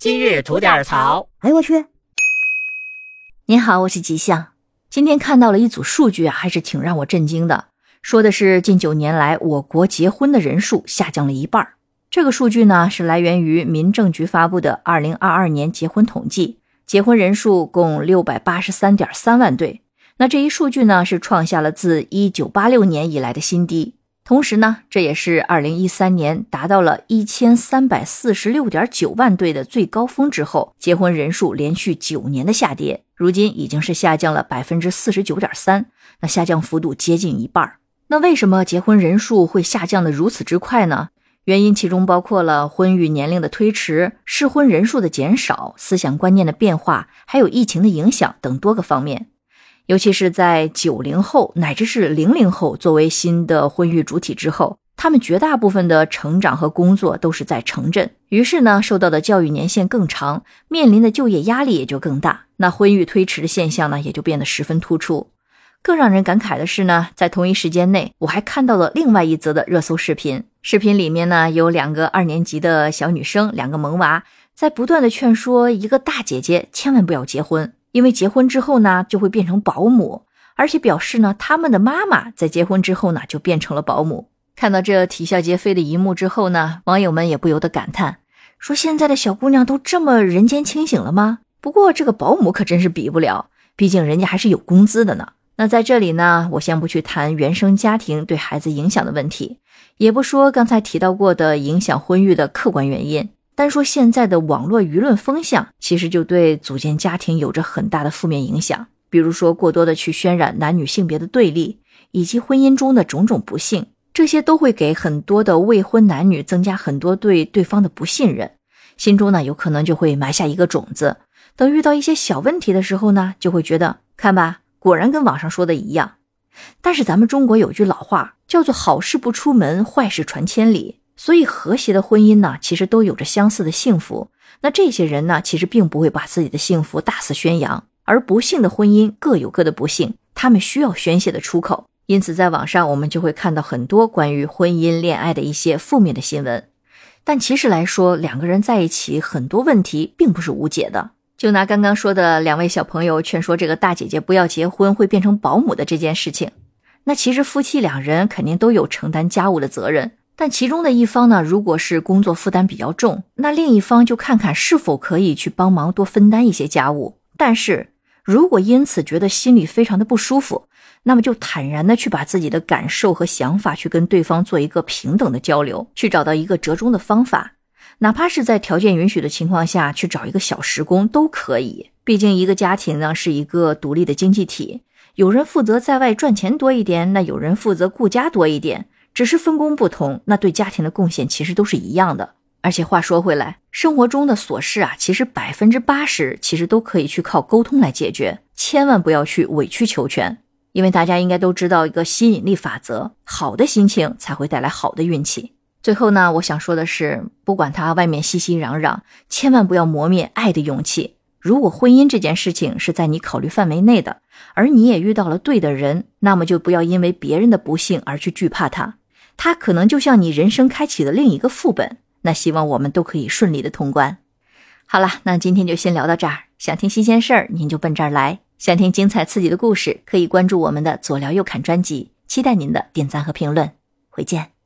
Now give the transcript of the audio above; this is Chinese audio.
今日吐点槽。哎呦我去！您好，我是吉祥。今天看到了一组数据啊，还是挺让我震惊的。说的是近九年来我国结婚的人数下降了一半。这个数据呢是来源于民政局发布的二零二二年结婚统计，结婚人数共六百八十三点三万对。那这一数据呢是创下了自一九八六年以来的新低。同时呢，这也是二零一三年达到了一千三百四十六点九万对的最高峰之后，结婚人数连续九年的下跌，如今已经是下降了百分之四十九点三，那下降幅度接近一半。那为什么结婚人数会下降的如此之快呢？原因其中包括了婚育年龄的推迟、适婚人数的减少、思想观念的变化，还有疫情的影响等多个方面。尤其是在九零后乃至是零零后作为新的婚育主体之后，他们绝大部分的成长和工作都是在城镇，于是呢，受到的教育年限更长，面临的就业压力也就更大，那婚育推迟的现象呢，也就变得十分突出。更让人感慨的是呢，在同一时间内，我还看到了另外一则的热搜视频，视频里面呢，有两个二年级的小女生，两个萌娃，在不断的劝说一个大姐姐千万不要结婚。因为结婚之后呢，就会变成保姆，而且表示呢，他们的妈妈在结婚之后呢，就变成了保姆。看到这啼笑皆非的一幕之后呢，网友们也不由得感叹，说现在的小姑娘都这么人间清醒了吗？不过这个保姆可真是比不了，毕竟人家还是有工资的呢。那在这里呢，我先不去谈原生家庭对孩子影响的问题，也不说刚才提到过的影响婚育的客观原因。单说现在的网络舆论风向，其实就对组建家庭有着很大的负面影响。比如说，过多的去渲染男女性别的对立，以及婚姻中的种种不幸，这些都会给很多的未婚男女增加很多对对方的不信任，心中呢有可能就会埋下一个种子。等遇到一些小问题的时候呢，就会觉得看吧，果然跟网上说的一样。但是咱们中国有句老话，叫做“好事不出门，坏事传千里”。所以，和谐的婚姻呢，其实都有着相似的幸福。那这些人呢，其实并不会把自己的幸福大肆宣扬，而不幸的婚姻各有各的不幸，他们需要宣泄的出口。因此，在网上我们就会看到很多关于婚姻、恋爱的一些负面的新闻。但其实来说，两个人在一起，很多问题并不是无解的。就拿刚刚说的两位小朋友劝说这个大姐姐不要结婚，会变成保姆的这件事情，那其实夫妻两人肯定都有承担家务的责任。但其中的一方呢，如果是工作负担比较重，那另一方就看看是否可以去帮忙多分担一些家务。但是如果因此觉得心里非常的不舒服，那么就坦然的去把自己的感受和想法去跟对方做一个平等的交流，去找到一个折中的方法，哪怕是在条件允许的情况下去找一个小时工都可以。毕竟一个家庭呢是一个独立的经济体，有人负责在外赚钱多一点，那有人负责顾家多一点。只是分工不同，那对家庭的贡献其实都是一样的。而且话说回来，生活中的琐事啊，其实百分之八十其实都可以去靠沟通来解决。千万不要去委曲求全，因为大家应该都知道一个吸引力法则：好的心情才会带来好的运气。最后呢，我想说的是，不管他外面熙熙攘攘，千万不要磨灭爱的勇气。如果婚姻这件事情是在你考虑范围内的，而你也遇到了对的人，那么就不要因为别人的不幸而去惧怕他。它可能就像你人生开启的另一个副本，那希望我们都可以顺利的通关。好了，那今天就先聊到这儿。想听新鲜事儿，您就奔这儿来；想听精彩刺激的故事，可以关注我们的左聊右侃专辑。期待您的点赞和评论，回见。